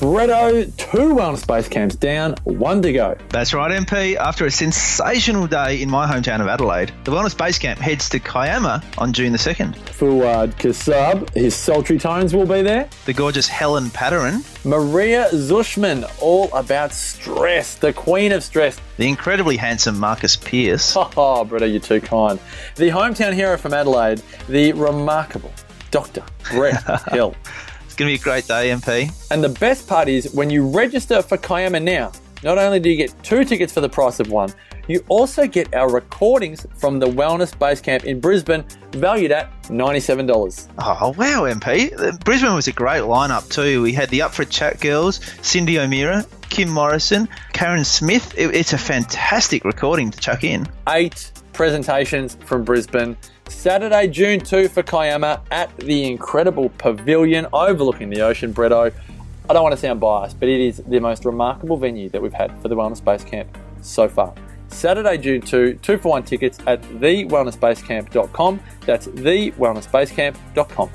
Bretto, two wellness base camps down, one to go. That's right, MP. After a sensational day in my hometown of Adelaide, the Wellness Base Camp heads to Kiama on June the 2nd. Fuad Kassab, his sultry tones will be there. The gorgeous Helen Padarin. Maria Zushman, all about stress, the queen of stress. The incredibly handsome Marcus Pearce. Oh, Bretto, you're too kind. The hometown hero from Adelaide, the remarkable Dr. Brett Hill. Going to be a great day, MP. And the best part is when you register for Kiama now, not only do you get two tickets for the price of one, you also get our recordings from the Wellness Base Camp in Brisbane, valued at $97. Oh, wow, MP. Brisbane was a great lineup, too. We had the Up for a Chat girls, Cindy O'Meara, Kim Morrison, Karen Smith. It, it's a fantastic recording to chuck in. Eight presentations from Brisbane. Saturday, June 2 for Kiama at the incredible pavilion overlooking the ocean, Bretto. I don't want to sound biased, but it is the most remarkable venue that we've had for the Wellness Base Camp so far. Saturday, June 2, two for one tickets at thewellnessbasecamp.com. That's thewellnessbasecamp.com.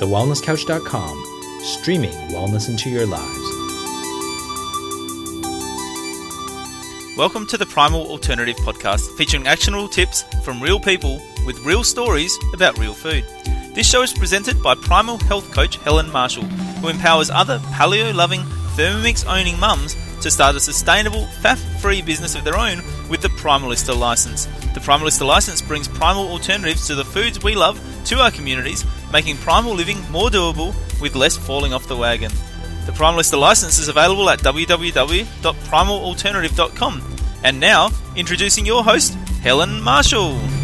TheWellnessCouch.com, streaming wellness into your lives. Welcome to the Primal Alternative Podcast, featuring actionable tips from real people with real stories about real food. This show is presented by Primal Health Coach Helen Marshall, who empowers other paleo loving, Thermomix owning mums to start a sustainable, faff free business of their own with the Primalista license. The Primalista license brings primal alternatives to the foods we love to our communities, making primal living more doable with less falling off the wagon. The Primalista license is available at www.primalalternative.com. And now, introducing your host, Helen Marshall.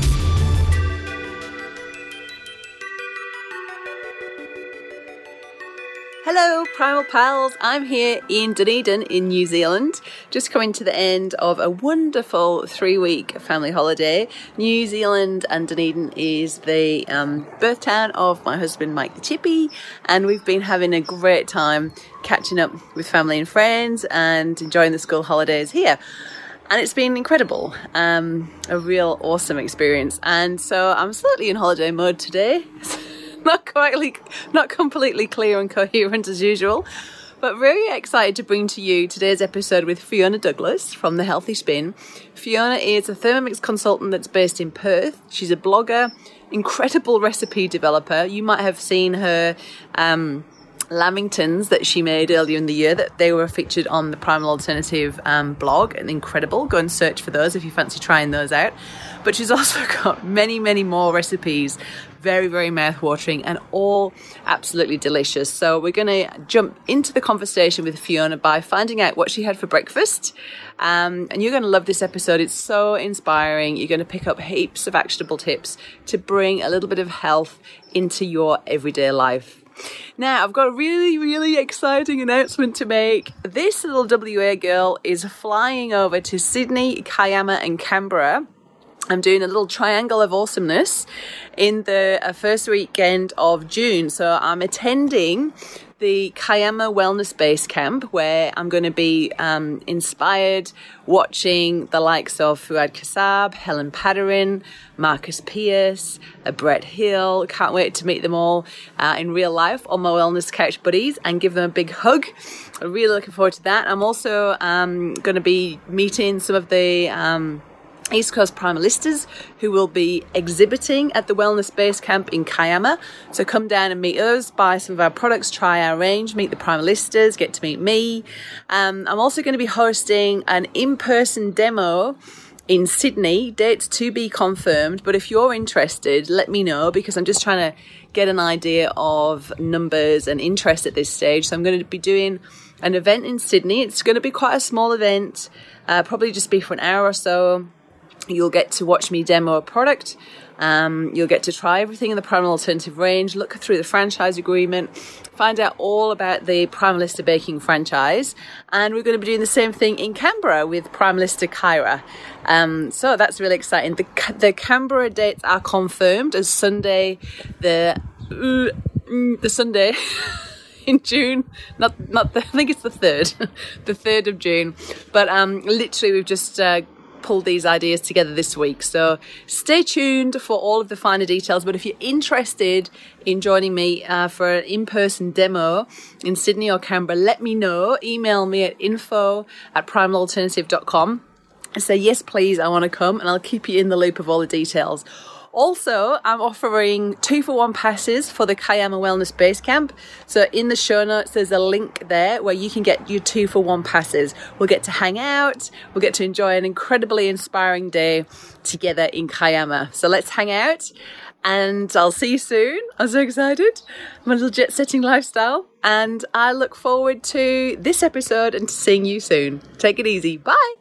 Hello, Primal Pals. I'm here in Dunedin in New Zealand, just coming to the end of a wonderful three week family holiday. New Zealand and Dunedin is the um, birth town of my husband, Mike the Chippy, and we've been having a great time catching up with family and friends and enjoying the school holidays here and it's been incredible um, a real awesome experience and so i'm slightly in holiday mode today not quite not completely clear and coherent as usual but very excited to bring to you today's episode with Fiona Douglas from The Healthy Spin. Fiona is a Thermomix consultant that's based in Perth. She's a blogger, incredible recipe developer. You might have seen her um, lamingtons that she made earlier in the year that they were featured on the primal alternative um, blog and incredible go and search for those if you fancy trying those out but she's also got many many more recipes very very mouth-watering and all absolutely delicious. So we're going to jump into the conversation with fiona by finding out what she had for breakfast. Um, and you're going to love this episode. It's so inspiring. You're going to pick up heaps of actionable tips to bring a little bit of health into your everyday life. Now, I've got a really, really exciting announcement to make. This little WA girl is flying over to Sydney, Kiama, and Canberra. I'm doing a little triangle of awesomeness in the uh, first weekend of June. So I'm attending the Kiama Wellness Base Camp, where I'm going to be um, inspired watching the likes of Fuad Kassab, Helen Padarin, Marcus Pearce, uh, Brett Hill. Can't wait to meet them all uh, in real life, on my Wellness Couch buddies, and give them a big hug. I'm really looking forward to that. I'm also um, going to be meeting some of the um, East Coast Primalistas who will be exhibiting at the Wellness Base Camp in Kiama. So come down and meet us, buy some of our products, try our range, meet the Primalistas, get to meet me. Um, I'm also going to be hosting an in person demo in Sydney. Dates to be confirmed, but if you're interested, let me know because I'm just trying to get an idea of numbers and interest at this stage. So I'm going to be doing an event in Sydney. It's going to be quite a small event, uh, probably just be for an hour or so. You'll get to watch me demo a product. Um, you'll get to try everything in the Primal Alternative range, look through the franchise agreement, find out all about the Primalista Baking franchise. And we're going to be doing the same thing in Canberra with Primalista Kyra. Um, so that's really exciting. The, the Canberra dates are confirmed as Sunday, the, uh, the Sunday. in June. Not not the, I think it's the third, the third of June. But um, literally, we've just uh, pulled these ideas together this week. So stay tuned for all of the finer details. But if you're interested in joining me uh, for an in person demo in Sydney or Canberra, let me know. Email me at info at primalalternative.com and say, yes, please, I want to come, and I'll keep you in the loop of all the details. Also, I'm offering two for one passes for the Kiama Wellness Base Camp. So in the show notes, there's a link there where you can get your two for one passes. We'll get to hang out. We'll get to enjoy an incredibly inspiring day together in Kiama. So let's hang out and I'll see you soon. I'm so excited. My little jet setting lifestyle. And I look forward to this episode and to seeing you soon. Take it easy. Bye.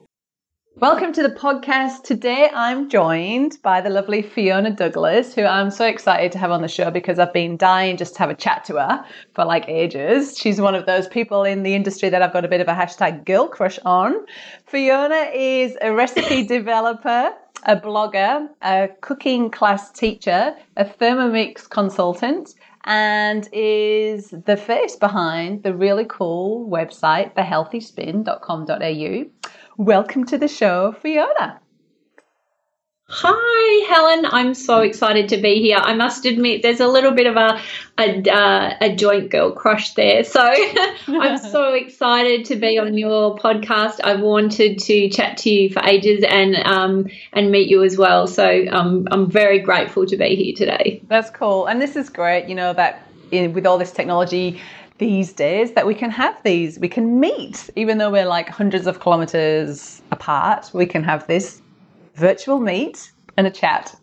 Welcome to the podcast. Today I'm joined by the lovely Fiona Douglas, who I'm so excited to have on the show because I've been dying just to have a chat to her for like ages. She's one of those people in the industry that I've got a bit of a hashtag girl crush on. Fiona is a recipe developer, a blogger, a cooking class teacher, a Thermomix consultant, and is the face behind the really cool website, thehealthyspin.com.au Welcome to the show, Fiona. Hi, Helen. I'm so excited to be here. I must admit, there's a little bit of a a, uh, a joint girl crush there. So I'm so excited to be on your podcast. I've wanted to chat to you for ages and um, and meet you as well. So um, I'm very grateful to be here today. That's cool, and this is great. You know that in, with all this technology, these days that we can have these. We can meet, even though we're like hundreds of kilometers apart. We can have this virtual meet and a chat.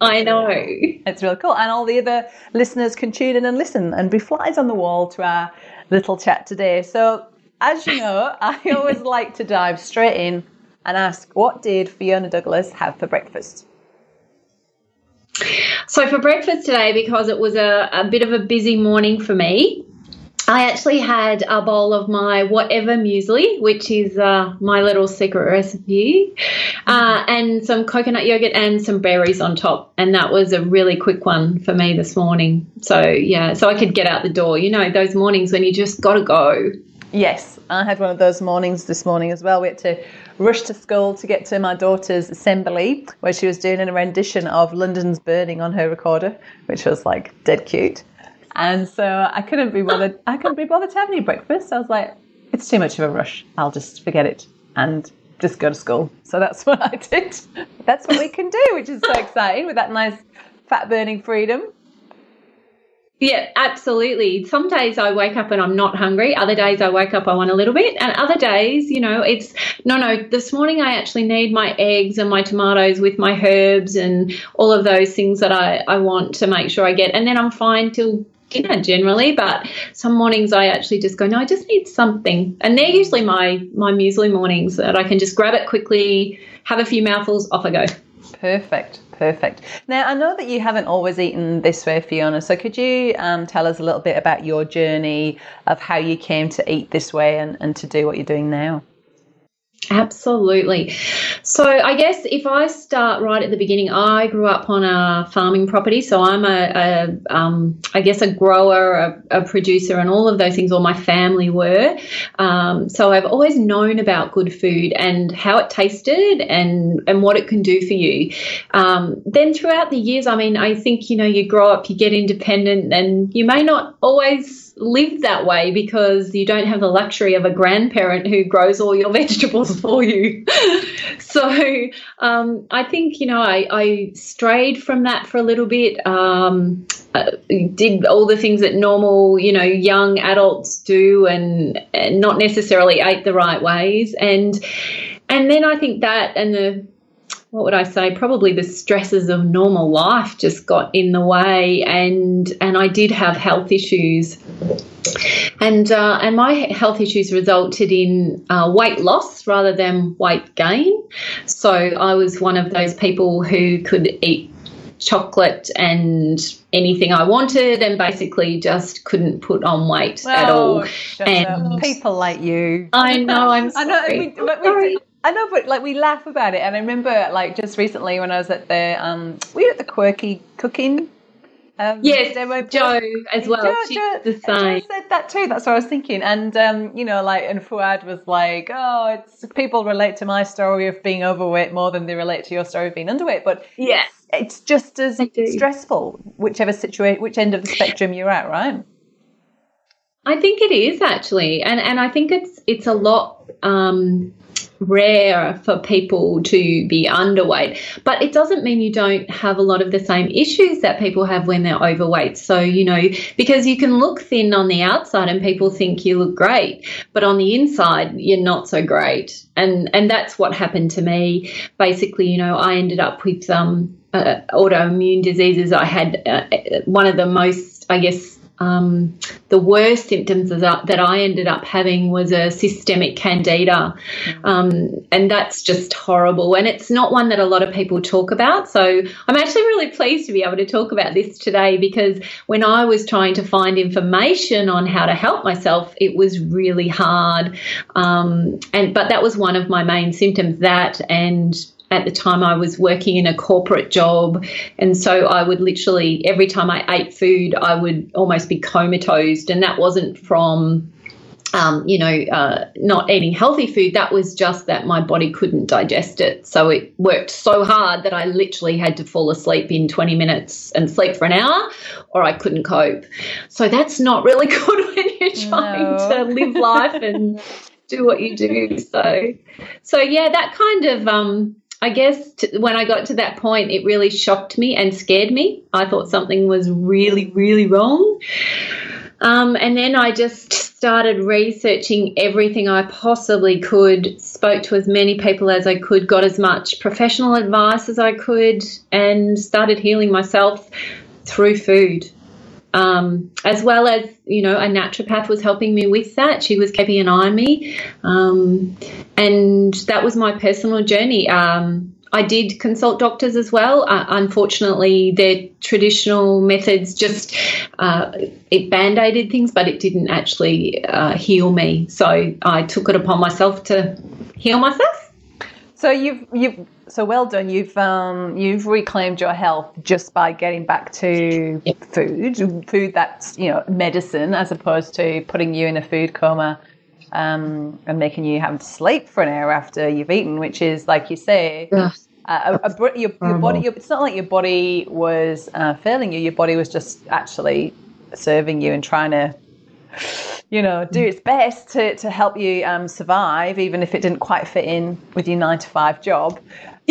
I know. It's really cool. And all the other listeners can tune in and listen and be flies on the wall to our little chat today. So, as you know, I always like to dive straight in and ask, what did Fiona Douglas have for breakfast? So, for breakfast today, because it was a, a bit of a busy morning for me, I actually had a bowl of my whatever muesli, which is uh, my little secret recipe, uh, and some coconut yogurt and some berries on top. And that was a really quick one for me this morning. So, yeah, so I could get out the door. You know, those mornings when you just got to go. Yes, I had one of those mornings this morning as well. We had to rush to school to get to my daughter's assembly where she was doing a rendition of London's Burning on her recorder, which was like dead cute. And so I couldn't be bothered. I couldn't be bothered to have any breakfast. I was like, it's too much of a rush. I'll just forget it and just go to school. So that's what I did. That's what we can do, which is so exciting with that nice fat burning freedom. Yeah, absolutely. Some days I wake up and I'm not hungry. Other days I wake up I want a little bit. And other days, you know, it's no, no. This morning I actually need my eggs and my tomatoes with my herbs and all of those things that I, I want to make sure I get. And then I'm fine till dinner generally, but some mornings I actually just go, no, I just need something. And they're usually my my muesli mornings that I can just grab it quickly, have a few mouthfuls, off I go. Perfect, perfect. Now I know that you haven't always eaten this way, Fiona. So could you um, tell us a little bit about your journey of how you came to eat this way and, and to do what you're doing now? Absolutely. So, I guess if I start right at the beginning, I grew up on a farming property. So, I'm a, a um, I guess, a grower, a, a, producer, and all of those things, or my family were. Um, so, I've always known about good food and how it tasted and, and what it can do for you. Um, then, throughout the years, I mean, I think, you know, you grow up, you get independent, and you may not always live that way because you don't have the luxury of a grandparent who grows all your vegetables for you. so um, I think, you know, I, I, strayed from that for a little bit, um, uh, did all the things that normal, you know, young adults do and, and not necessarily ate the right ways. And, and then I think that and the what would I say? Probably the stresses of normal life just got in the way, and and I did have health issues, and uh, and my health issues resulted in uh, weight loss rather than weight gain. So I was one of those people who could eat chocolate and anything I wanted, and basically just couldn't put on weight oh, at all. And people like you, I know. I'm sorry. I know. We, we, I know, but like we laugh about it, and I remember like just recently when I was at the um, we were at the Quirky Cooking Um, Yes, they were Joe as well. Jo- She's Jo- the Jo same. said that too. That's what I was thinking. And um, you know, like, and Fuad was like, "Oh, it's people relate to my story of being overweight more than they relate to your story of being underweight." But Yeah. it's just as stressful, whichever situation, which end of the spectrum you're at, right? I think it is actually, and and I think it's it's a lot um, rare for people to be underweight, but it doesn't mean you don't have a lot of the same issues that people have when they're overweight. So you know, because you can look thin on the outside and people think you look great, but on the inside you're not so great, and and that's what happened to me. Basically, you know, I ended up with um, uh, autoimmune diseases. I had uh, one of the most, I guess um, the worst symptoms that I ended up having was a systemic candida. Um, and that's just horrible. And it's not one that a lot of people talk about. So I'm actually really pleased to be able to talk about this today because when I was trying to find information on how to help myself, it was really hard. Um, and but that was one of my main symptoms. That and at the time I was working in a corporate job. And so I would literally, every time I ate food, I would almost be comatose. And that wasn't from, um, you know, uh, not eating healthy food. That was just that my body couldn't digest it. So it worked so hard that I literally had to fall asleep in 20 minutes and sleep for an hour or I couldn't cope. So that's not really good when you're trying No. to live life and do what you do. So, so yeah, that kind of, um, I guess t- when I got to that point, it really shocked me and scared me. I thought something was really, really wrong. Um, and then I just started researching everything I possibly could, spoke to as many people as I could, got as much professional advice as I could, and started healing myself through food. Um, as well as, you know, a naturopath was helping me with that. She was keeping an eye on me. Um, and that was my personal journey. Um, I did consult doctors as well. Uh, unfortunately, their traditional methods just uh, it band-aided things, but it didn't actually uh, heal me. So I took it upon myself to heal myself. So you've you've so well done. You've um you've reclaimed your health just by getting back to food, food that's you know medicine, as opposed to putting you in a food coma. Um, and making you have to sleep for an hour after you've eaten, which is, like you say, uh, a, a, your, your body. Your, it's not like your body was uh, failing you. Your body was just actually serving you and trying to, you know, do its best to, to help you um, survive, even if it didn't quite fit in with your nine to five job.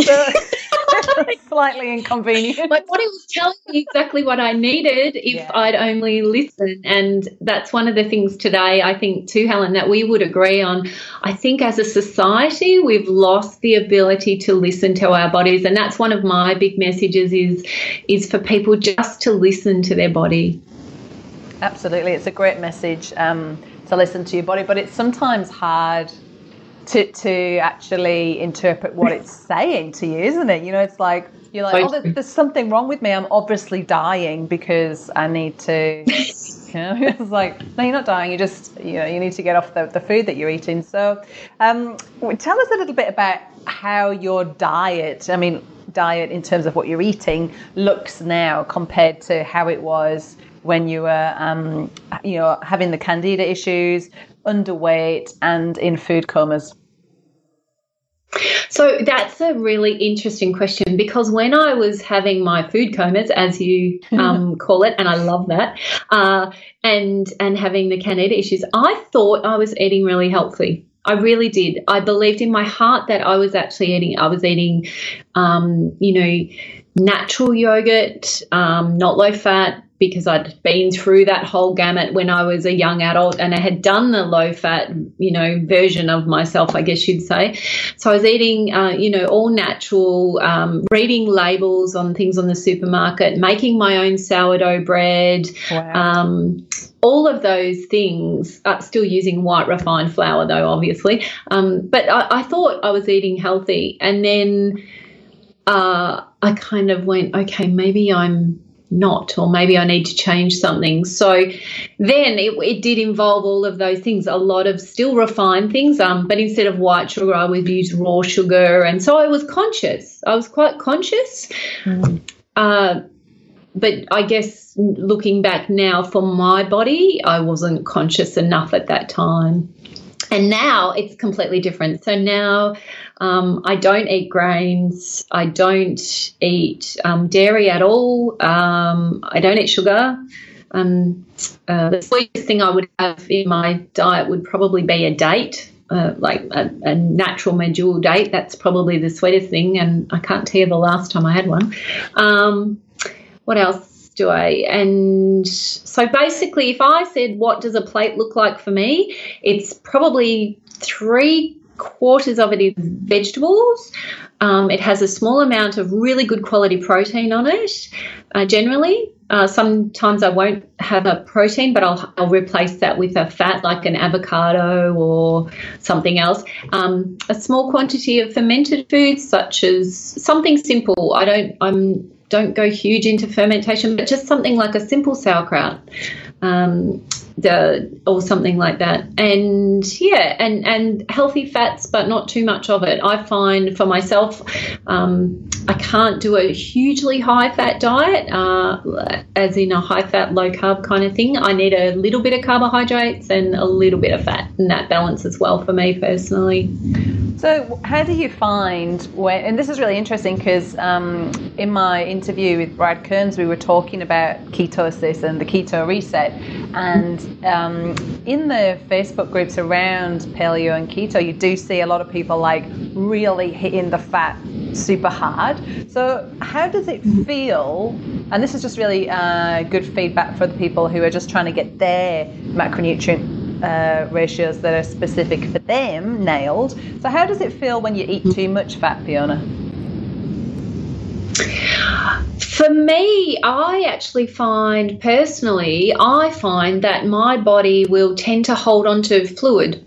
Slightly inconvenient. my body was telling me exactly what I needed if Yeah. I'd only listen. And that's one of the things today, I think, too, Helen, that we would agree on. I think as a society, we've lost the ability to listen to our bodies. And that's one of my big messages is, is for people just to listen to their body. Absolutely, it's a great message um, to listen to your body, but it's sometimes hard to to actually interpret what it's saying to you, isn't it? You know, it's like you're like, oh, there- there's something wrong with me. I'm obviously dying because I need to. You know, it's like no, you're not dying. You just you know you need to get off the, the food that you're eating. So, um, tell us a little bit about how your diet. I mean, diet in terms of what you're eating looks now compared to how it was when you were, um, you know, having the candida issues, underweight, and in food comas. So that's a really interesting question because when I was having my food comas, as you um, call it, and I love that, uh, and and having the candida issues, I thought I was eating really healthy. I really did. I believed in my heart that I was actually eating. I was eating, um, you know, natural yogurt, um, not low fat, because I'd been through that whole gamut when I was a young adult and I had done the low fat, you know, version of myself, I guess you'd say. So I was eating, uh, you know, all natural, um, reading labels on things on the supermarket, making my own sourdough bread, Wow. um, all of those things. Uh, still using white refined flour though, obviously. Um, but I, I thought I was eating healthy, and then uh, I kind of went, okay, maybe I'm not, or maybe I need to change something. So then it, it did involve all of those things, a lot of still refined things, um, but instead of white sugar, I would use raw sugar. And so I was conscious. I was quite conscious. Uh, but I guess looking back now for my body, I wasn't conscious enough at that time. And now it's completely different. So now um, I don't eat grains. I don't eat um, dairy at all. Um, I don't eat sugar. Um, uh, the sweetest thing I would have in my diet would probably be a date. Uh, like a, a, natural medjool date. That's probably the sweetest thing, and I can't tell you the last time I had one. Um, what else do I? And so basically, if I said, What does a plate look like for me? It's probably three quarters of it is vegetables. Um, it has a small amount of really good quality protein on it, uh, generally. Uh, sometimes I won't have a protein, but I'll, I'll, replace that with a fat like an avocado or something else. Um, a small quantity of fermented foods, such as something simple. I don't. I'm don't go huge into fermentation, but just something like a simple sauerkraut. Um, the, or something like that. And yeah, and and healthy fats, but not too much of it. I find for myself, um, I can't do a hugely high fat diet, uh, as in a high fat, low carb kind of thing. I need a little bit of carbohydrates and a little bit of fat, and that balance as well for me personally. So, how do you find when, and this is really interesting because um, in my interview with Brad Kearns, we were talking about ketosis and the keto reset. And um, in the Facebook groups around paleo and keto, you do see a lot of people like really hitting the fat super hard. So, how does it feel? And this is just really uh, good feedback for the people who are just trying to get their macronutrient uh, ratios that are specific for them nailed. So, how does it feel when you eat too much fat, Fiona? For me, I actually find personally, I find that my body will tend to hold on to fluid.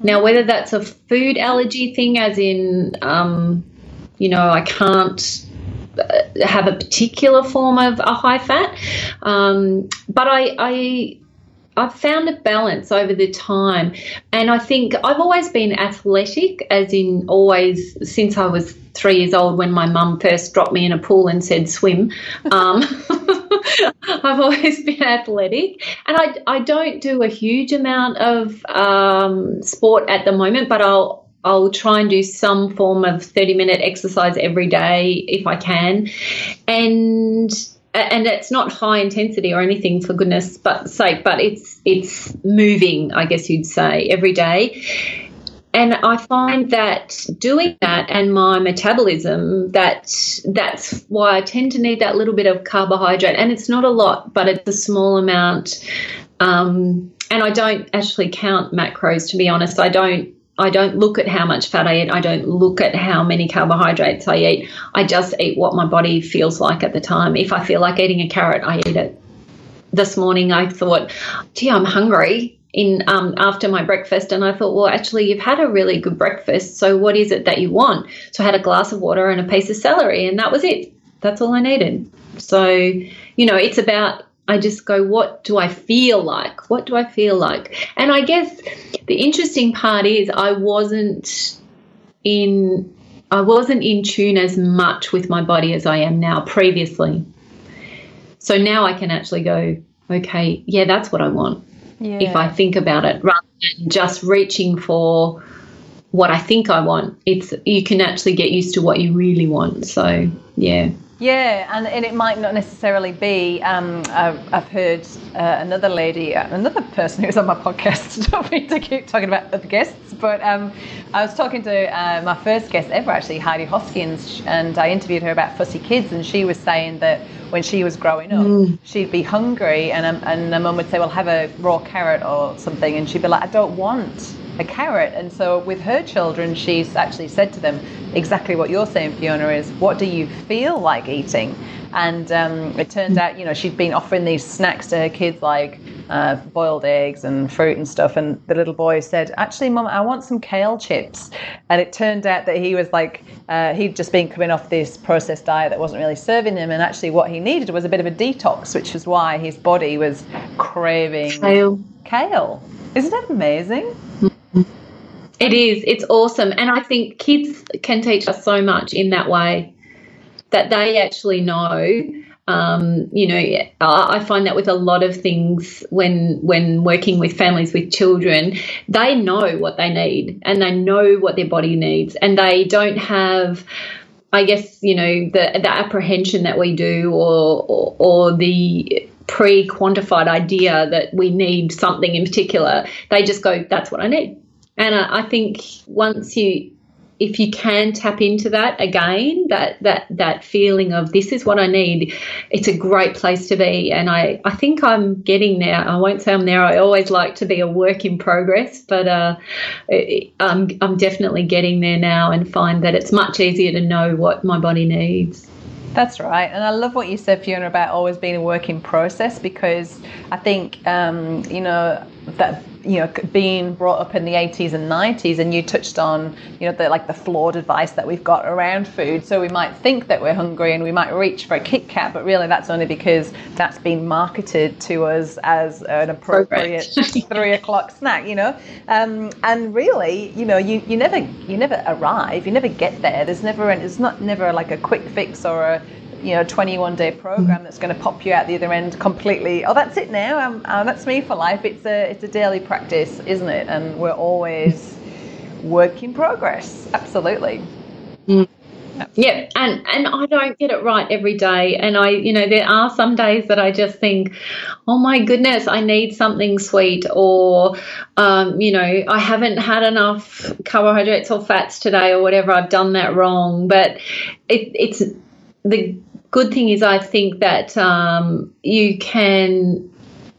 Now, whether that's a food allergy thing, as in, um, you know, I can't uh, have a particular form of a high fat, um, but I, I I've found a balance over the time. And I think I've always been athletic, as in always since I was three years old when my mum first dropped me in a pool and said swim. Um, I've always been athletic. And I, I don't do a huge amount of um, sport at the moment, but I'll I'll try and do some form of 30 minute exercise every day if I can. And and it's not high intensity or anything for goodness but sake but it's it's moving i guess you'd say every day. And i find that doing that and my metabolism that that's why i tend to need that little bit of carbohydrate. And it's not a lot but it's a small amount. Um, and i don't actually count macros to be honest. I don't I don't look at how much fat I eat. I don't look at how many carbohydrates I eat. I just eat what my body feels like at the time. If I feel like eating a carrot, I eat it. This morning I thought, gee, I'm hungry in um, after my breakfast and I thought, well, actually, you've had a really good breakfast. So what is it that you want? So I had a glass of water and a piece of celery, and that was it. That's all I needed. So, you know, it's about I just go, what do I feel like? What do I feel like? And I guess the interesting part is I wasn't in I wasn't in tune as much with my body as I am now previously. So now I can actually go, okay, yeah, that's what I want. Yeah. If I think about it, rather than just reaching for what I think I want, it's you can actually get used to what you really want. So yeah. Yeah, and, and it might not necessarily be. Um, I've, I've, heard uh, another lady, uh, another person who's on my podcast, don't mean to keep talking about other guests, but um, I was talking to uh, my first guest ever, actually, Heidi Hoskins, and I interviewed her about fussy kids, and she was saying that when she was growing up, mm. she'd be hungry, and, um, and the mum would say, Well, have a raw carrot or something, and she'd be like, I don't want a carrot. And so with her children, she's actually said to them exactly what you're saying, Fiona, is what do you feel like eating? And um, it turned out, you know, she'd been offering these snacks to her kids like uh, boiled eggs and fruit and stuff. And the little boy said, actually, Mum, I want some kale chips. And it turned out that he was like, uh, he'd just been coming off this processed diet that wasn't really serving him. And actually, what he needed was a bit of a detox, which is why his body was craving kale. Kale. Isn't that amazing? It is. It's awesome. And I think kids can teach us so much in that way that they actually know Um, you know, I find that with a lot of things when when working with families with children, they know what they need and they know what their body needs, and they don't have. I guess you know the the apprehension that we do, or or, or the pre-quantified idea that we need something in particular. They just go, "That's what I need," and I, I think once you if you can tap into that again, that that that feeling of this is what I need, it's a great place to be. And I, I think I'm getting there. I won't say I'm there. I always like to be a work in progress, but uh, I'm I'm definitely getting there now and find that it's much easier to know what my body needs. That's right. And I love what you said, Fiona, about always being a work in process because I think, um, you know, that you know being brought up in the 80s and 90s and you touched on you know the like the flawed advice that we've got around food. So we might think that we're hungry and we might reach for a kit kat but really that's only because that's been marketed to us as an appropriate three o'clock snack you know? Um, and really you know you, you never you never arrive you never get there. There's never an, it's not never like a quick fix or a you know 21 day program that's going to pop you out the other end completely. Oh that's it now. Um, uh, that's me for life. It's a it's a daily practice isn't it? And we're always work in progress. Absolutely. Mm. Yeah, and and I don't get it right every day, and I, you know, there are some days that I just think, oh my goodness, I need something sweet, or, um, you know, I haven't had enough carbohydrates or fats today, or whatever. I've done that wrong, but it, it's the good thing is, I think that um, you can.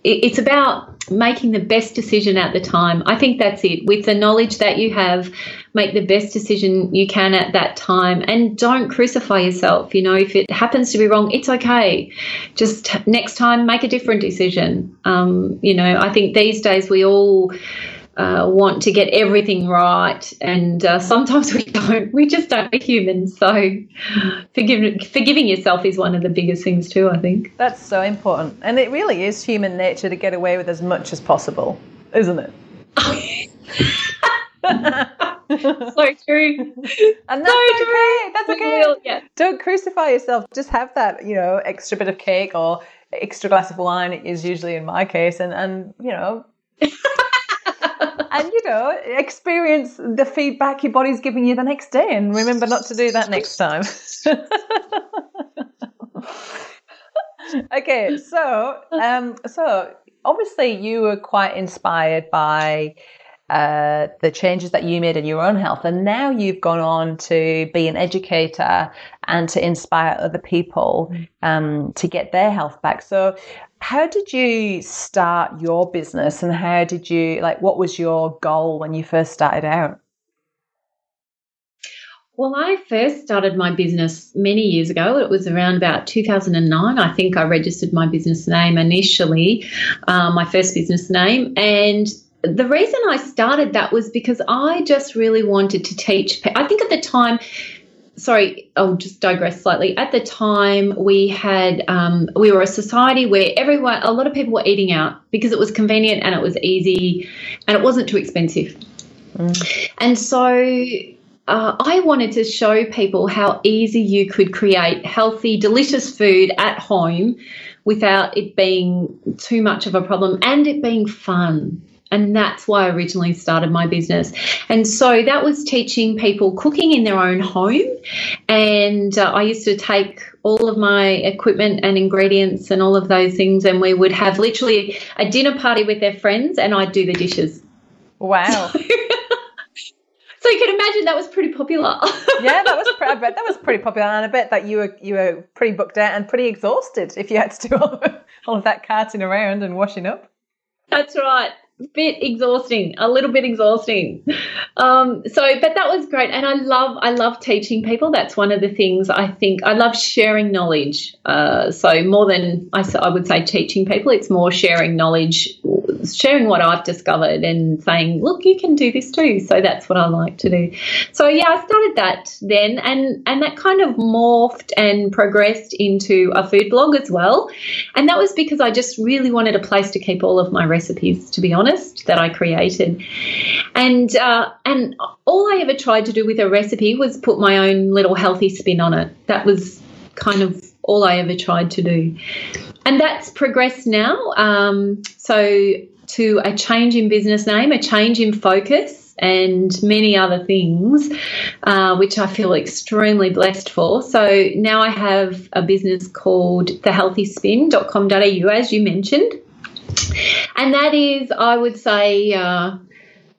It, it's about making the best decision at the time. I think that's it. With the knowledge that you have, make the best decision you can at that time and don't crucify yourself. You know, if it happens to be wrong, it's okay. Just next time, make a different decision. Um, you know, I think these days we all uh, want to get everything right, and uh, sometimes we don't. We just don't. We're human, so forgiving forgiving yourself is one of the biggest things too. I think that's so important, and it really is human nature to get away with as much as possible, isn't it? so true. And that's so okay. That's okay. Yeah. Don't crucify yourself. Just have that, you know, extra bit of cake or extra glass of wine is usually in my case and and you know and you know, experience the feedback your body's giving you the next day, and remember not to do that next time. okay, so um, so obviously you were quite inspired by uh, the changes that you made in your own health, and now you've gone on to be an educator and to inspire other people mm. um, to get their health back. So, how did you start your business and how did you like what was your goal when you first started out well, I first started my business many years ago. It was around about 2009. I think I registered my business name initially, uh, my first business name. And the reason I started that was because I just really wanted to teach. I think at the time, sorry, I'll just digress slightly. At the time, we had um, we were a society where everyone, a lot of people were eating out because it was convenient and it was easy, and it wasn't too expensive. Mm. And so uh, I wanted to show people how easy you could create healthy, delicious food at home without it being too much of a problem and it being fun. And that's why I originally started my business. And so that was teaching people cooking in their own home. And uh, I used to take all of my equipment and ingredients and all of those things, and we would have literally a dinner party with their friends, and I'd do the dishes. Wow. So, you can imagine that was pretty popular. yeah, that was. I bet that was pretty popular, and I bet that you were you were pretty booked out and pretty exhausted if you had to do all of, all of that carting around and washing up. That's right bit exhausting, a little bit exhausting. Um, so, but that was great, and I love I love teaching people. That's one of the things I think I love sharing knowledge. Uh, so more than I, I would say teaching people, it's more sharing knowledge, sharing what I've discovered, and saying, look, you can do this too. So that's what I like to do. So yeah, I started that then, and and that kind of morphed and progressed into a food blog as well, and that was because I just really wanted a place to keep all of my recipes. To be honest that I created. And uh, and all I ever tried to do with a recipe was put my own little healthy spin on it. That was kind of all I ever tried to do. And that's progressed now. Um, so, to a change in business name, a change in focus, and many other things, uh, which I feel extremely blessed for. So, now I have a business called thehealthyspin.com.au, as you mentioned. And that is, I would say, uh,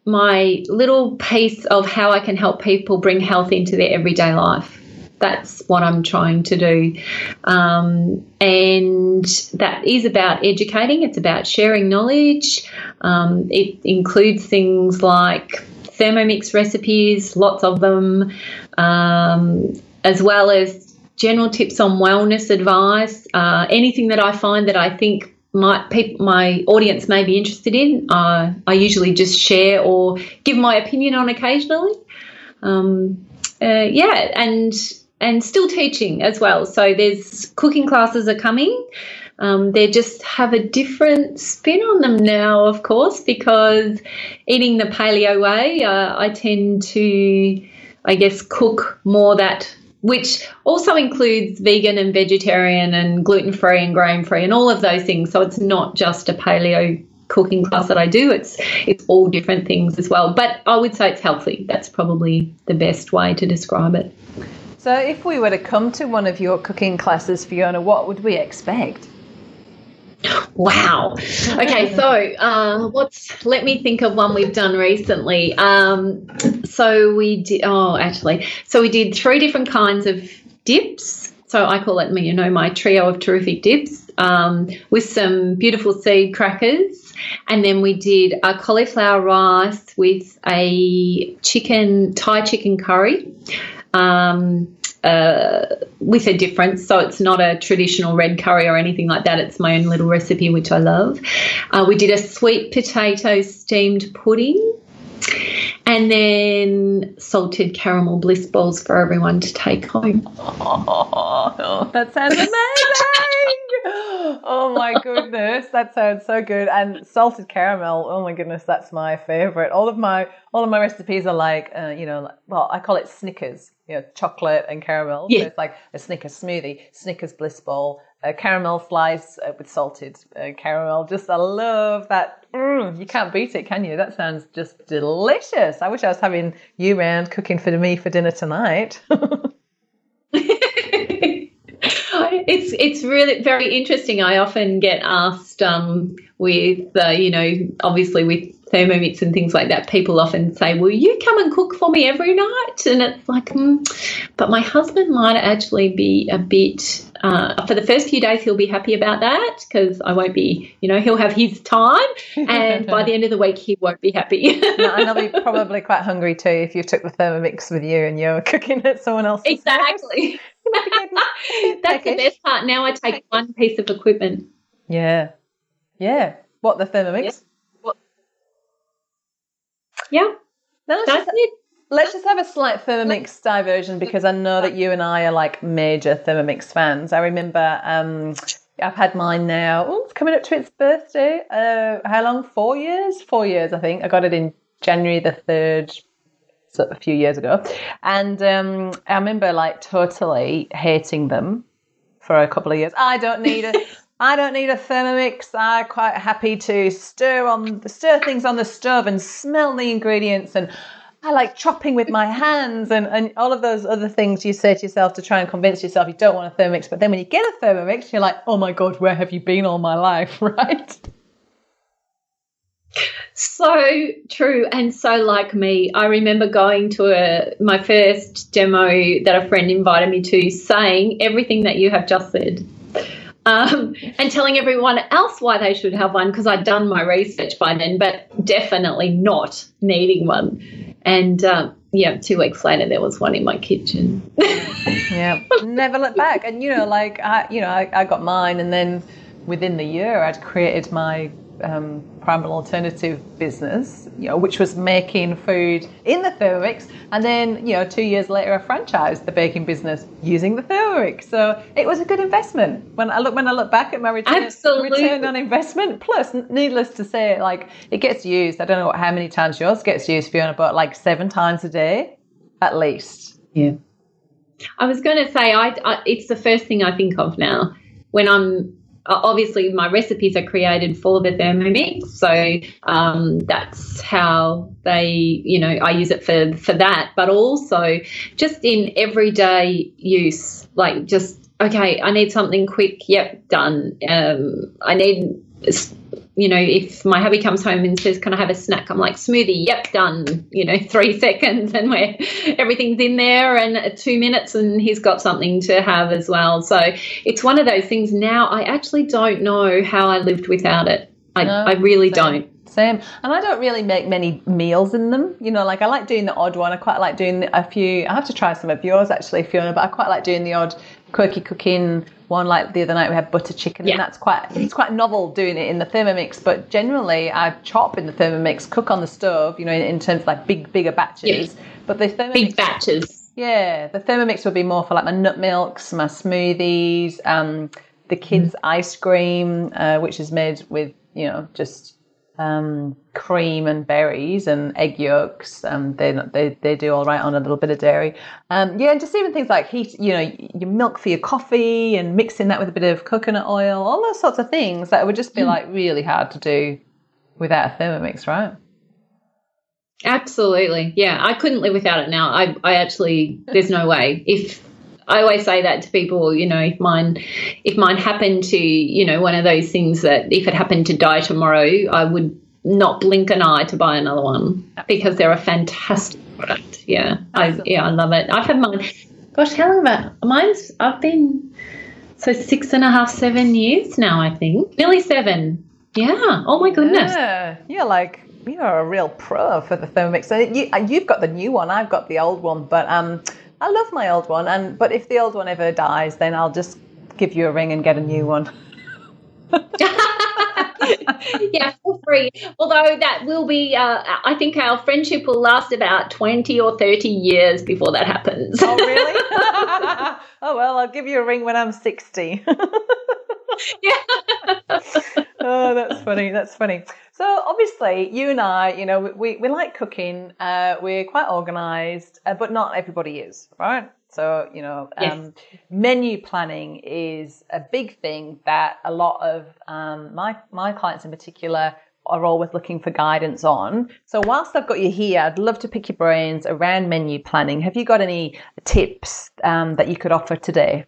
my little piece of how I can help people bring health into their everyday life. That's what I'm trying to do. Um, and that is about educating, it's about sharing knowledge. Um, it includes things like Thermomix recipes, lots of them, um, as well as general tips on wellness advice, uh, anything that I find that I think my people, my audience may be interested in. Uh, I usually just share or give my opinion on occasionally. Um, uh, yeah, and and still teaching as well. So there's cooking classes are coming. Um, they just have a different spin on them now, of course, because eating the paleo way, uh, I tend to, I guess, cook more that which also includes vegan and vegetarian and gluten free and grain free and all of those things. So it's not just a paleo cooking class that I do. It's it's all different things as well. But I would say it's healthy. That's probably the best way to describe it. So if we were to come to one of your cooking classes, Fiona, what would we expect? Wow. Okay, so uh, what's? Let me think of one we've done recently. Um, so we did. Oh, actually, so we did three different kinds of dips. So I call it, you know, my trio of terrific dips um, with some beautiful seed crackers, and then we did a cauliflower rice with a chicken Thai chicken curry. Um, uh, with a difference. So it's not a traditional red curry or anything like that. It's my own little recipe, which I love. Uh, we did a sweet potato steamed pudding. And then salted caramel bliss balls for everyone to take home. Oh, that sounds amazing! oh my goodness, that sounds so good. And salted caramel, oh my goodness, that's my favorite. All of my all of my recipes are like, uh, you know, well, I call it Snickers you know, chocolate and caramel. Yeah. So it's like a Snickers smoothie, Snickers bliss ball, a caramel slice uh, with salted uh, caramel. Just I love that. Mm, you can't beat it, can you? That sounds just delicious. I wish I was having you round cooking for me for dinner tonight. it's it's really very interesting. I often get asked um, with uh, you know obviously with Thermomix and things like that. People often say, "Will you come and cook for me every night?" And it's like, mm. but my husband might actually be a bit. Uh, for the first few days, he'll be happy about that because I won't be, you know, he'll have his time, and by the end of the week, he won't be happy. no, and I'll be probably quite hungry too if you took the Thermomix with you and you're cooking at someone else's. Exactly. That's the best part. Now I take one piece of equipment. Yeah. Yeah. What, the Thermomix? Yeah. No, let's That's just, it. Let's just have a slight Thermomix diversion because I know that you and I are like major Thermomix fans. I remember um, I've had mine now. Oh, it's coming up to its birthday. Uh, how long? Four years? Four years, I think. I got it in January the 3rd, so a few years ago. And um, I remember like totally hating them for a couple of years. I don't need it. I don't need a Thermomix. I'm quite happy to stir on stir things on the stove and smell the ingredients and I like chopping with my hands and, and all of those other things you say to yourself to try and convince yourself you don't want a Thermomix. But then when you get a Thermomix, you're like, oh my God, where have you been all my life, right? So true and so like me. I remember going to a my first demo that a friend invited me to, saying everything that you have just said. Um, and telling everyone else why they should have one because I'd done my research by then, but definitely not needing one. And um, yeah, two weeks later, there was one in my kitchen. yeah, never look back. And you know, like I, you know, I, I got mine, and then within the year, I'd created my um, primal alternative business, you know, which was making food in the Thermomix, and then you know, two years later, I franchised the baking business using the Thermomix. So it was a good investment. When I look when I look back at my return, Absolutely. return on investment, plus, needless to say, like it gets used. I don't know how many times yours gets used, Fiona, but like seven times a day, at least. Yeah. I was going to say, I, I, it's the first thing I think of now when I'm obviously my recipes are created for the Thermomix, so um, that's how they, you know, I use it for for that. But also just in everyday use, like just okay, I need something quick. Yep, done. Um, I need you know, if my hubby comes home and says, "Can I have a snack?" I'm like, "Smoothie, yep, done." You know, three seconds, and where everything's in there, and uh, two minutes, and he's got something to have as well. So it's one of those things. Now I actually don't know how I lived without it. I, no, I really same. don't. Same. And I don't really make many meals in them. You know, like I like doing the odd one. I quite like doing a few. I have to try some of yours actually, Fiona, but I quite like doing the odd quirky cooking one like the other night we had butter chicken yeah. and that's quite it's quite novel doing it in the thermomix but generally i chop in the thermomix cook on the stove you know in, in terms of like big bigger batches but the thermomix big batches yeah the thermomix would be more for like my nut milks my smoothies um the kids mm. ice cream uh, which is made with you know just um, cream and berries and egg yolks. Um, they they they do all right on a little bit of dairy. Um, yeah, and just even things like heat, you know, your milk for your coffee and mixing that with a bit of coconut oil, all those sorts of things that would just be mm. like really hard to do without a Thermomix, right? Absolutely, yeah. I couldn't live without it now. I I actually there's no way if I always say that to people, you know, if mine if mine happened to, you know, one of those things that if it happened to die tomorrow, I would not blink an eye to buy another one because they're a fantastic product. Yeah. I yeah, I love it. I've had mine gosh, how long about mine's I've been so six and a half, seven years now, I think. Nearly seven. Yeah. Oh my goodness. Yeah. You're like you're a real pro for the Thermomix. So you, you've got the new one. I've got the old one, but um, I love my old one, and but if the old one ever dies, then I'll just give you a ring and get a new one. yeah, for free. Although that will be, uh, I think our friendship will last about 20 or 30 years before that happens. oh, really? oh, well, I'll give you a ring when I'm 60. yeah. oh, that's funny. That's funny. So obviously, you and I, you know, we, we like cooking. Uh, we're quite organised, uh, but not everybody is, right? So you know, um, yes. menu planning is a big thing that a lot of um, my my clients in particular are always looking for guidance on. So whilst I've got you here, I'd love to pick your brains around menu planning. Have you got any tips um, that you could offer today?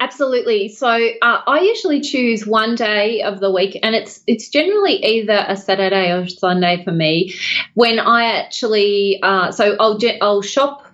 Absolutely. So uh, I usually choose one day of the week, and it's it's generally either a Saturday or Sunday for me. When I actually, uh, so I'll I'll shop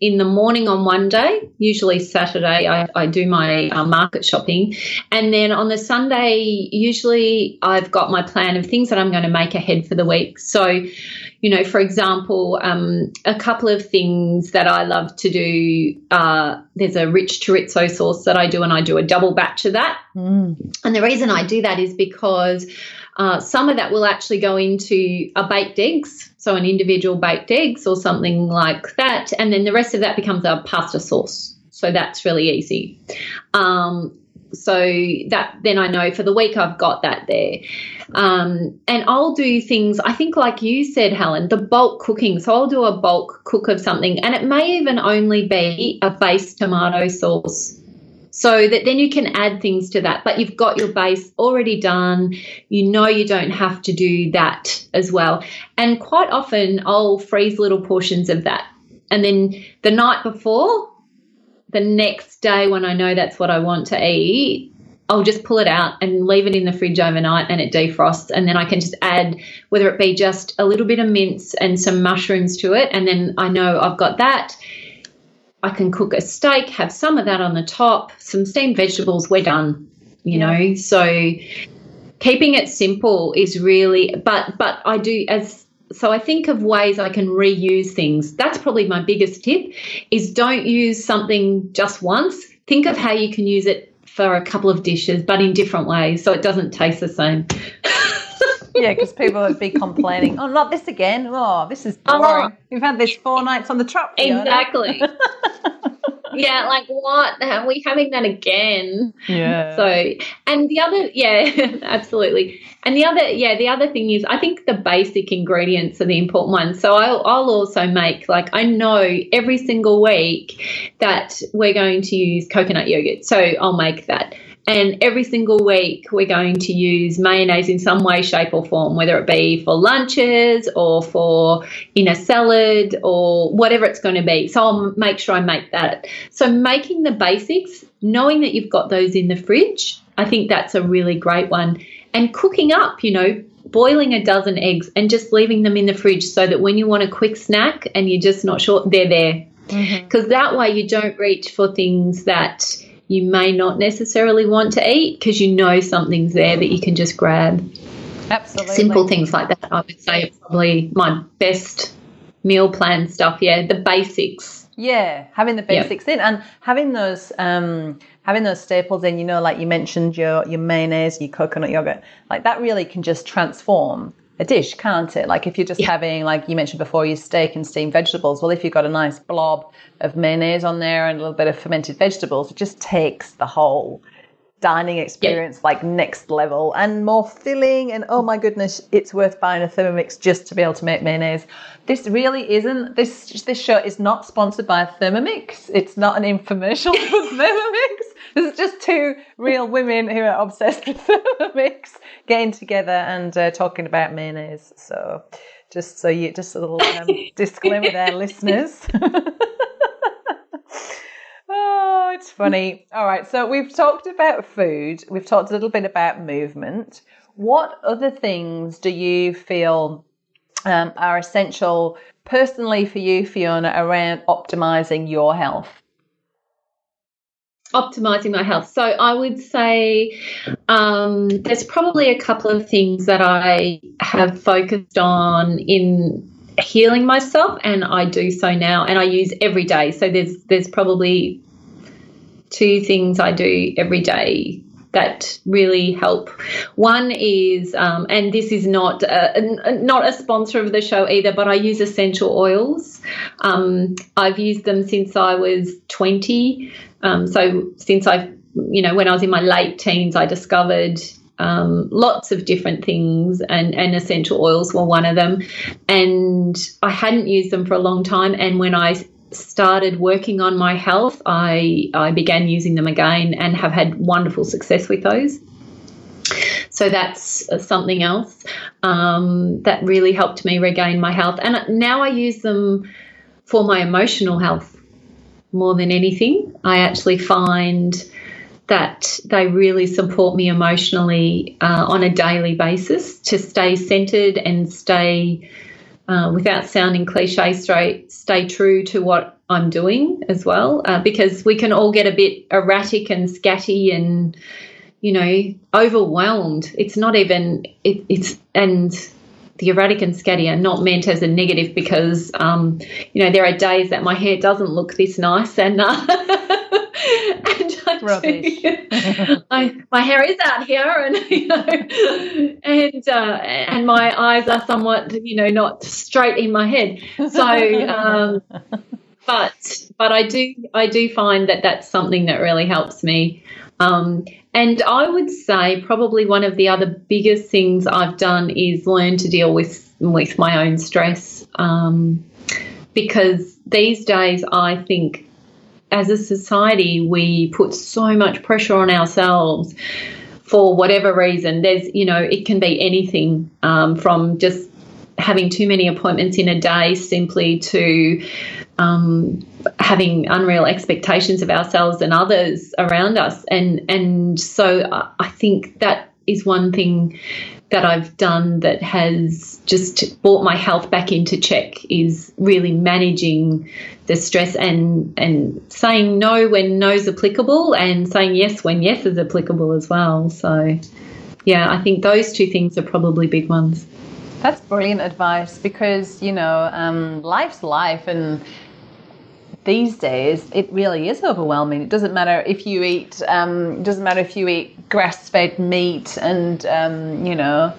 in the morning on one day, usually Saturday, I, I do my uh, market shopping. And then on the Sunday, usually I've got my plan of things that I'm going to make ahead for the week. So, you know, for example, um, a couple of things that I love to do uh, there's a rich chorizo sauce that I do, and I do a double batch of that. Mm. And the reason I do that is because uh, some of that will actually go into a baked eggs, so an individual baked eggs or something like that, and then the rest of that becomes a pasta sauce. So that's really easy. Um, so that then I know for the week I've got that there. Um, and I'll do things, I think, like you said, Helen, the bulk cooking. So I'll do a bulk cook of something, and it may even only be a base tomato sauce so that then you can add things to that. But you've got your base already done. You know you don't have to do that as well. And quite often I'll freeze little portions of that. And then the night before, the next day when I know that's what I want to eat, I'll just pull it out and leave it in the fridge overnight and it defrosts. And then I can just add, whether it be just a little bit of mince and some mushrooms to it. And then I know I've got that I can cook a steak, have some of that on the top, some steamed vegetables, we're done, you yeah. know. So keeping it simple is really but but I do as so I think of ways I can reuse things. That's probably my biggest tip is don't use something just once. Think of how you can use it for a couple of dishes but in different ways so it doesn't taste the same. Yeah, because people would be complaining, oh, not this again. Oh, this is boring. Uh-huh. We've had this four nights on the trot. Exactly. yeah, like what? Are we having that again? Yeah. So, and the other, yeah, absolutely. And the other, yeah, the other thing is, I think the basic ingredients are the important ones. So I'll, I'll also make, like, I know every single week that we're going to use coconut yogurt. So I'll make that. And every single week, we're going to use mayonnaise in some way, shape, or form, whether it be for lunches or for in a salad or whatever it's going to be. So I'll make sure I make that. So making the basics, knowing that you've got those in the fridge, I think that's a really great one. And cooking up, you know, boiling a dozen eggs and just leaving them in the fridge so that when you want a quick snack and you're just not sure, they're there. Mm-hmm. Because that way you don't reach for things that you may not necessarily want to eat because you know something's there that you can just grab. Absolutely. Simple things like that, I would say, probably my best meal plan stuff. Yeah, the basics. Yeah, having the basics in and having those um, having those staples in. You know, like you mentioned your your mayonnaise, your coconut yogurt. Like that really can just transform a dish, can't it? Like if you're just having, like you mentioned before, your steak and steamed vegetables. Well, if you've got a nice blob of mayonnaise on there and a little bit of fermented vegetables, it just takes the whole dining experience like next level. And more filling and oh my goodness it's worth buying a thermomix just to be able to make mayonnaise. This really isn't this this show is not sponsored by thermomix. It's not an infomercial for thermomix. This is just two real women who are obsessed with thermomix getting together and uh, talking about mayonnaise so just so you just a little um, disclaimer there listeners Oh, it's funny. All right, so we've talked about food, we've talked a little bit about movement. What other things do you feel um, are essential personally for you, Fiona, around optimizing your health? Optimizing my health. So I would say um, there's probably a couple of things that I have focused on in healing myself, and I do so now, and I use every day. So there's there's probably two things I do every day that really help. One is, um, and this is not a, n- not a sponsor of the show either, but I use essential oils. Um, I've used them since I was 20. Um, so since I, you know, when I was in my late teens, I discovered um, lots of different things, and, and essential oils were one of them. And I hadn't used them for a long time. And when I started working on my health, I, I began using them again and have had wonderful success with those. So that's uh, something else um, that really helped me regain my health. And now I use them for my emotional health more than anything. I actually find that they really support me emotionally uh, on a daily basis to stay centered and stay, uh, without sounding cliche, straight, stay true to what I'm doing as well. Uh, because we can all get a bit erratic and scatty and, you know, overwhelmed. It's not even, it, it's, and, the erratic and scatty are not meant as a negative because, um, you know, there are days that my hair doesn't look this nice and, uh, and I. I, my hair is out here, and you know, and uh, and my eyes are somewhat, you know, not straight in my head. So, um, but but I do I do find that that's something that really helps me. Um, and I would say probably one of the other biggest things I've done is learn to deal with with my own stress. Um, because these days I think as a society we put so much pressure on ourselves for whatever reason. There's you know it can be anything um, from just having too many appointments in a day simply to um, having unreal expectations of ourselves and others around us. And and so I- think that is one thing that I've done that has just brought my health back into check is really managing the stress and and saying no when no's applicable and saying yes when yes is applicable as well. So yeah I think those two things are probably big ones. That's brilliant advice because, you know, um, life's life and these days it really is overwhelming. It doesn't matter if you eat, um, it doesn't matter if you eat grass fed meat and, um, you know,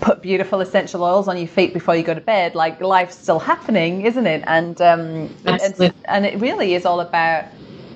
put beautiful essential oils on your feet before you go to bed. Like life's still happening, isn't it? And um, and, and it really is all about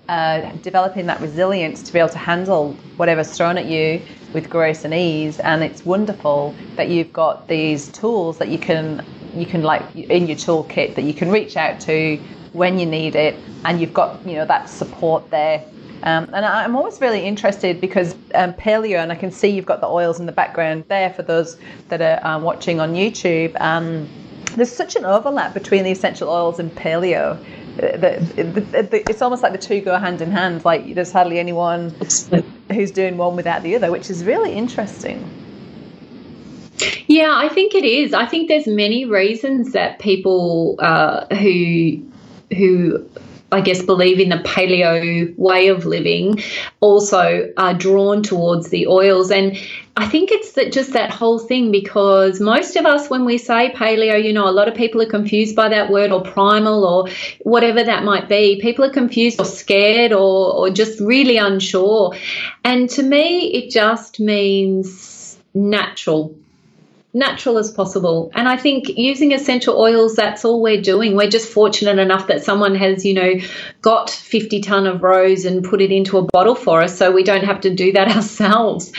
uh, developing that resilience to be able to handle whatever's thrown at you with grace and ease. And it's wonderful that you've got these tools that you can you can like in your toolkit that you can reach out to when you need it, and you've got you know that support there. Um, and I'm always really interested because um, paleo, and I can see you've got the oils in the background there for those that are um, watching on YouTube. Um, there's such an overlap between the essential oils and paleo. Uh, the- the- the- It's almost like the two go hand in hand. Like there's hardly anyone who's doing one without the other, which is really interesting. Yeah, I think it is. I think there's many reasons that people uh, who who I guess believe in the paleo way of living also are drawn towards the oils. And I think it's that just that whole thing because most of us when we say paleo you know a lot of people are confused by that word or primal or whatever that might be. People are confused or scared or or just really unsure. And to me it just means natural natural as possible. And I think using essential oils, that's all we're doing. We're just fortunate enough that someone has, you know, got 50 ton of rose and put it into a bottle for us, so we don't have to do that ourselves.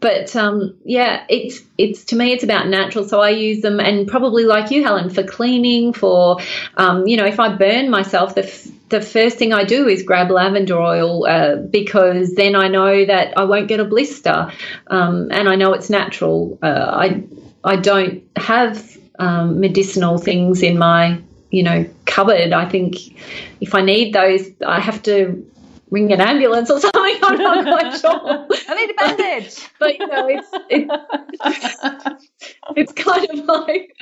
But um, yeah, it's it's to me it's about natural. So I use them, and probably like you, Helen, for cleaning, for um, you know, if I burn myself, the f- the first thing I do is grab lavender oil uh, because then I know that I won't get a blister, um, and I know it's natural. Uh, I I don't have um, medicinal things in my you know cupboard. I think if I need those, I have to ring an ambulance or something. I'm not quite sure. I need a bandage. But you know, it's it's, it's kind of like.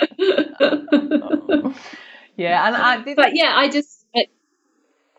yeah, and I but yeah, I just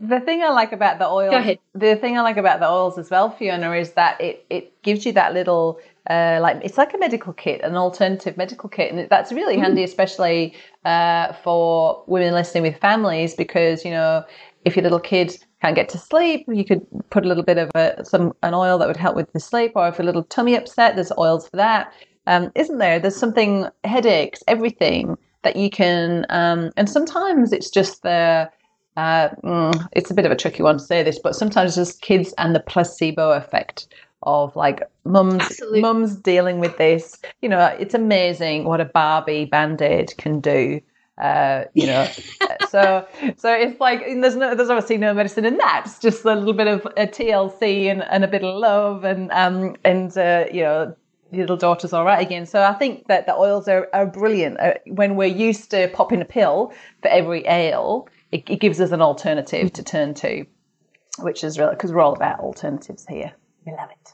The thing I like about the oil, Go ahead. the thing I like about the oils as well, Fiona, is that it, it gives you that little, uh, like it's like a medical kit, an alternative medical kit, and that's really handy, especially uh, for women listening with families, because you know if your little kid can't get to sleep, you could put a little bit of a, some an oil that would help with the sleep, or if a little tummy upset, there's oils for that, um, isn't there? There's something headaches, everything that you can, um, and sometimes it's just the uh, mm, it's a bit of a tricky one to say this, but sometimes just kids and the placebo effect of like mums mums dealing with this. You know, it's amazing what a Barbie band-aid can do. Uh, you know, so so it's like there's no there's obviously no medicine in that. It's just a little bit of a TLC and, and a bit of love and um and uh, you know little daughter's all right again. So I think that the oils are, are brilliant. Uh, when we're used to popping a pill for every ail, it, it gives us an alternative to turn to, which is really because we're all about alternatives here. We love it.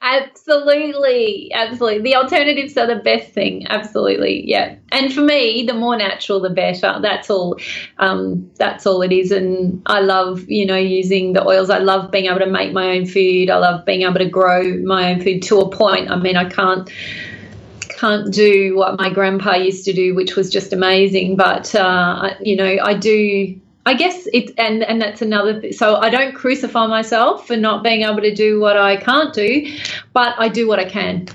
Absolutely, absolutely. The alternatives are the best thing. Absolutely, yeah. And for me, the more natural, the better. That's all. Um, that's all it is. And I love, you know, using the oils. I love being able to make my own food. I love being able to grow my own food to a point. I mean, I can't can't do what my grandpa used to do, which was just amazing. But uh, you know, I do. I guess it, and and that's another. Th- so I don't crucify myself for not being able to do what I can't do, but I do what I can,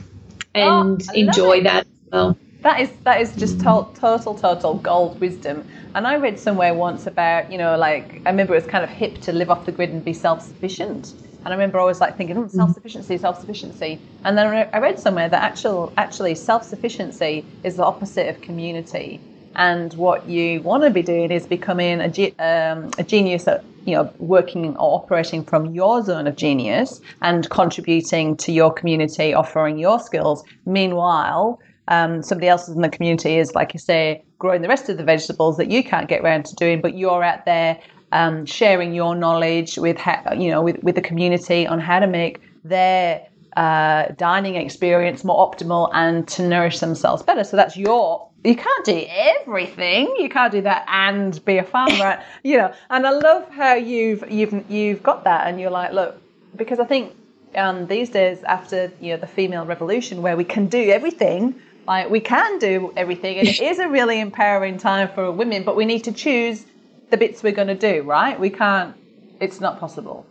and Oh, I enjoy that. as Well, That is that is just to- total total gold wisdom. And I read somewhere once about you know like I remember it was kind of hip to live off the grid and be self sufficient. And I remember always like thinking, oh, self sufficiency, self sufficiency. And then I read somewhere that actual actually self sufficiency is the opposite of community. And what you want to be doing is becoming a, ge- um, a genius at you know working or operating from your zone of genius and contributing to your community, offering your skills. Meanwhile, um, somebody else in the community is, like you say, growing the rest of the vegetables that you can't get around to doing, but you're out there um, sharing your knowledge with, ha- you know, with, with the community on how to make their uh, dining experience more optimal and to nourish themselves better. So that's your. You can't do everything. You can't do that and be a farmer, you know. And I love how you've you've you've got that, and you're like, look, because I think um, these days after you know the female revolution where we can do everything like we can do everything and it is a really empowering time for women but we need to choose the bits we're going to do right we can't it's not possible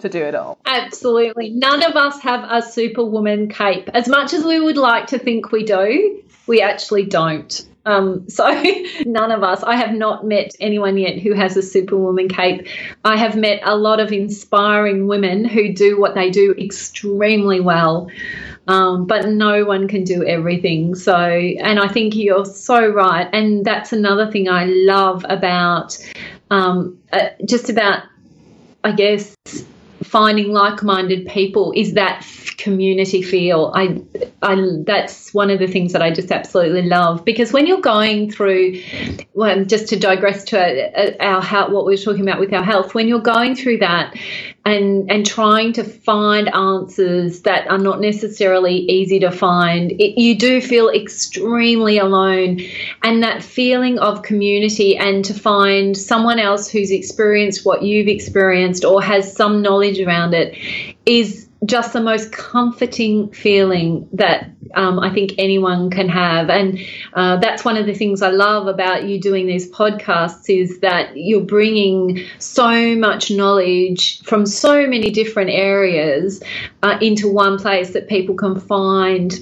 to do it all. Absolutely. None of us have a superwoman cape. As much as we would like to think we do, we actually don't. Um, so none of us. I have not met anyone yet who has a superwoman cape. I have met a lot of inspiring women who do what they do extremely well. Um, but no one can do everything. So, and I think you're so right. And that's another thing I love about um, uh, just about, I guess, finding like-minded people is that community feel. I, I, that's one of the things that I just absolutely love because when you're going through, well, just to digress to uh, our, our what we were talking about with our health, when you're going through that and and trying to find answers that are not necessarily easy to find, it, you do feel extremely alone, and that feeling of community and to find someone else who's experienced what you've experienced or has some knowledge around it is just the most comforting feeling that um, I think anyone can have. And uh, that's one of the things I love about you doing these podcasts is that you're bringing so much knowledge from so many different areas uh, into one place that people can find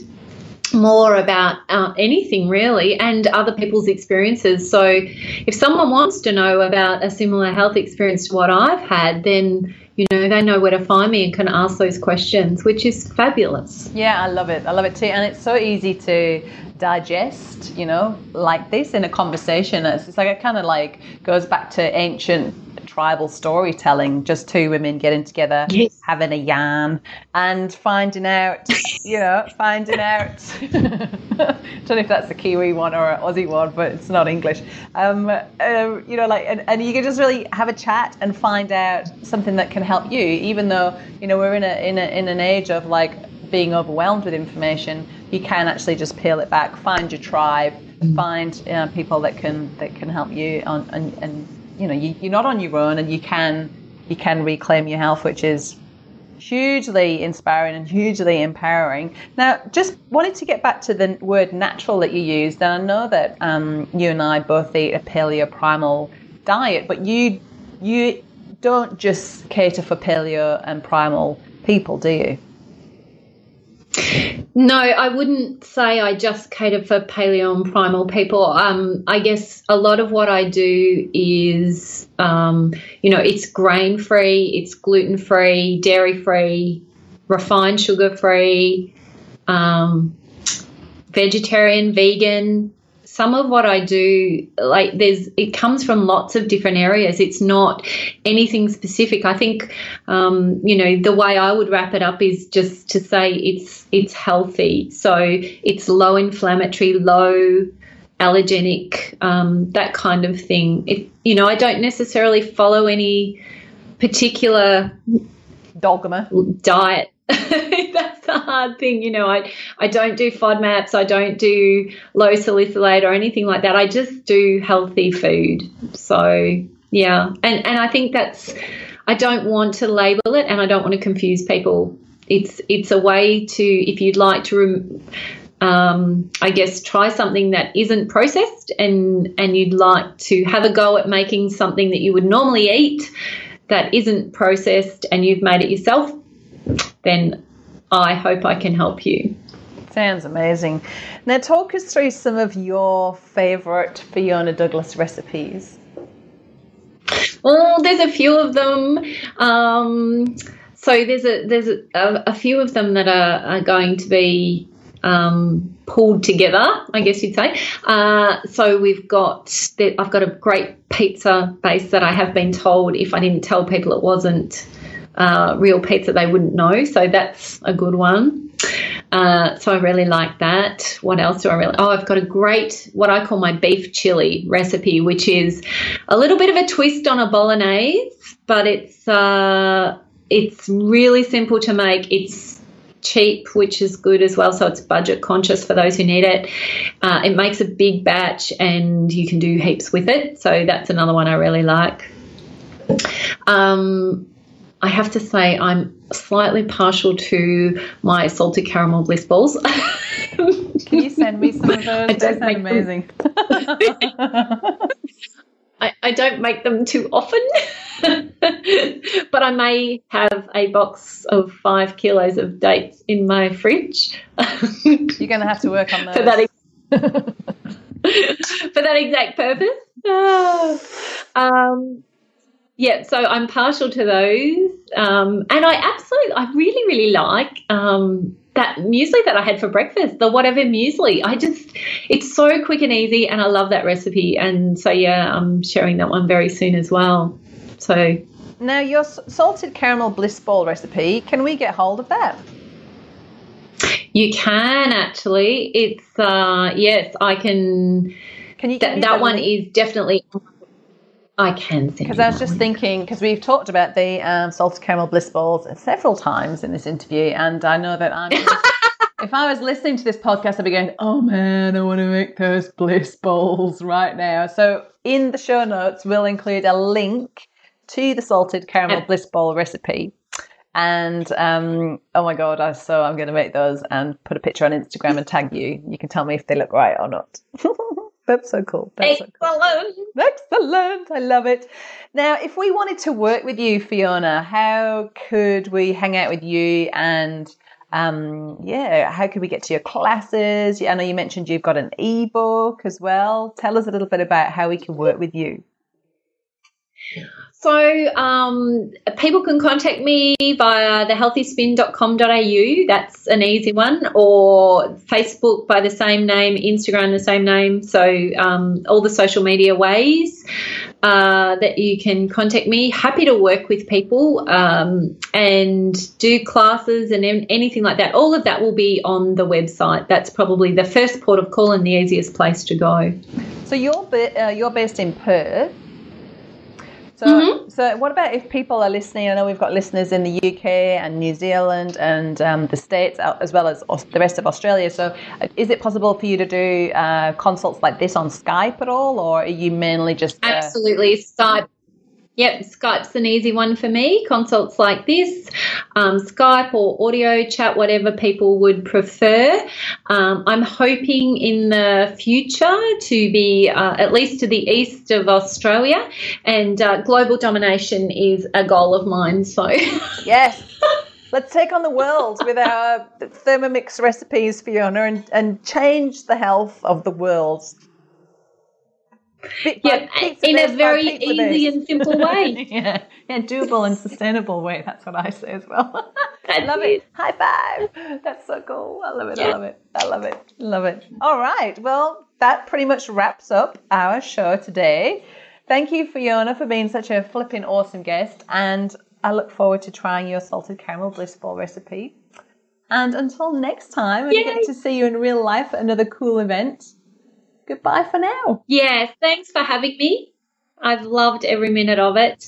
more about uh, anything really and other people's experiences. So if someone wants to know about a similar health experience to what I've had, then you know they know where to find me and can ask those questions which is fabulous. Yeah i love it. I love it too. And it's so easy to digest you know like this in a conversation. It's, it's like it kind of like goes back to ancient tribal storytelling, just two women getting together, yes. having a yarn, and finding out, you know, finding out. don't know if that's a Kiwi one or an Aussie one, but it's not English. Um, uh, you know, like, and, and you can just really have a chat and find out something that can help you, even though you know we're in a in a in an age of like being overwhelmed with information. You can actually just peel it back, find your tribe, mm. find uh, people that can that can help you on and, and you know you, you're not on your own and you can you can reclaim your health which is hugely inspiring and hugely empowering. Now, just wanted to get back to the word natural that you used, and I know that um, you and I both eat a paleo primal diet, but you you don't just cater for paleo and primal people, do you? No, I wouldn't say I just cater for paleo and primal people. Um, I guess a lot of what I do is, um, you know, it's grain free, it's gluten free, dairy free, refined sugar free, um, vegetarian, vegan, some of what I do, like there's, it comes from lots of different areas. It's not anything specific. I think, um, you know, the way I would wrap it up is just to say it's it's healthy. So it's low inflammatory, low allergenic, um, that kind of thing. If you know, I don't necessarily follow any particular dogma diet that's the hard thing, you know. I I don't do FODMAPs, I don't do low salicylate or anything like that. I just do healthy food. So yeah, and and I think that's I don't want to label it, and I don't want to confuse people. It's it's a way to if you'd like to. um, I guess try something that isn't processed and and you'd like to have a go at making something that you would normally eat that isn't processed and you've made it yourself then I hope I can help you. Sounds amazing. Now, talk us through some of your favourite Fiona Douglas recipes. Well, there's a few of them. Um, so there's a there's a, a, few of them that are, are going to be um, pulled together, I guess you'd say. Uh, so we've got I've got a great pizza base that I have been told if I didn't tell people it wasn't uh, real pizza they wouldn't know. So that's a good one. Uh, so I really like that. What else do I really? Oh, I've got a great what I call my beef chili recipe, which is a little bit of a twist on a bolognese, but it's uh, it's really simple to make. It's cheap, which is good as well. So it's budget conscious for those who need it. Uh, it makes a big batch, and you can do heaps with it. So that's another one I really like. Um, I have to say I'm slightly partial to my salted caramel bliss balls. Can you send me some of those? They sound amazing. I, I don't make them too often. but I may have a box of five kilos of dates in my fridge. You're going to have to work on those. for that ex- for that exact purpose. Ah. Um, yeah, so I'm partial to those, um, and I absolutely, I really, really like um, that muesli that I had for breakfast, the whatever muesli. I just, it's so quick and easy, and I love that recipe. And so yeah, I'm sharing that one very soon as well. So Now, your salted caramel bliss ball recipe, can we get hold of that? you can actually, it's uh, yes, I can. Can you give That that one link? is definitely. I can send Because I was just one. thinking, because we've talked about the um, salted caramel bliss balls several times in this interview, and I know that I'm. if I was listening to this podcast, I'd be going, "Oh man, I want to make those bliss balls right now." So in the show notes, we'll include a link to the salted caramel Yeah. bliss ball recipe. And um, oh my god, I so I'm going to make those and put a picture on Instagram and tag you. You can tell me if they look right or not. That's so cool. That's so cool. Excellent. Excellent. I love it. Now, if we wanted to work with you, Fiona, how could we hang out with you and um, yeah, how could we get to your classes? I know you mentioned you've got an ebook as well. Tell us a little bit about how we can work with you. So um, people can contact me via thehealthyspin.com.au. That's an easy one, or Facebook by the same name, Instagram the same name. So um, all the social media ways uh, that you can contact me. Happy to work with people um, and do classes and anything like that. All of that will be on the website. That's probably the first port of call and the easiest place to go. So you're uh, you're based in Perth. So, Mhm. so what about if people are listening? I know we've got listeners in the UK and New Zealand and um, the States, uh, as well as the rest of Australia. So, uh, is it possible for you to do uh, consults like this on Skype at all, or are you mainly just uh, Absolutely. Skype. Yep, Skype's an easy one for me. Consults like this, um, Skype or audio chat, whatever people would prefer. Um, I'm hoping in the future to be uh, at least to the east of Australia, and uh, global domination is a goal of mine. So, Yes. Let's take on the world with our Thermomix recipes, Fiona, and, and change the health of the world. Bit by- yeah, in a very easy and simple way. yeah, yeah, doable and sustainable way. That's what I say as well. I love it. it. High five. That's so cool. I love it. I love it. I love it. Love it. All right. Well, that pretty much wraps up our show today. Thank you, Fiona, for being such a flipping awesome guest. And I look forward to trying your salted caramel bliss ball recipe. And until next time, and Yay. get to see you in real life at another cool event. Goodbye for now. Yeah, thanks for having me. I've loved every minute of it,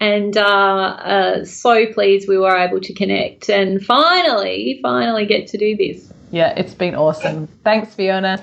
and uh, uh, so pleased we were able to connect and finally, finally get to do this. Yeah, it's been awesome. Thanks, Fiona.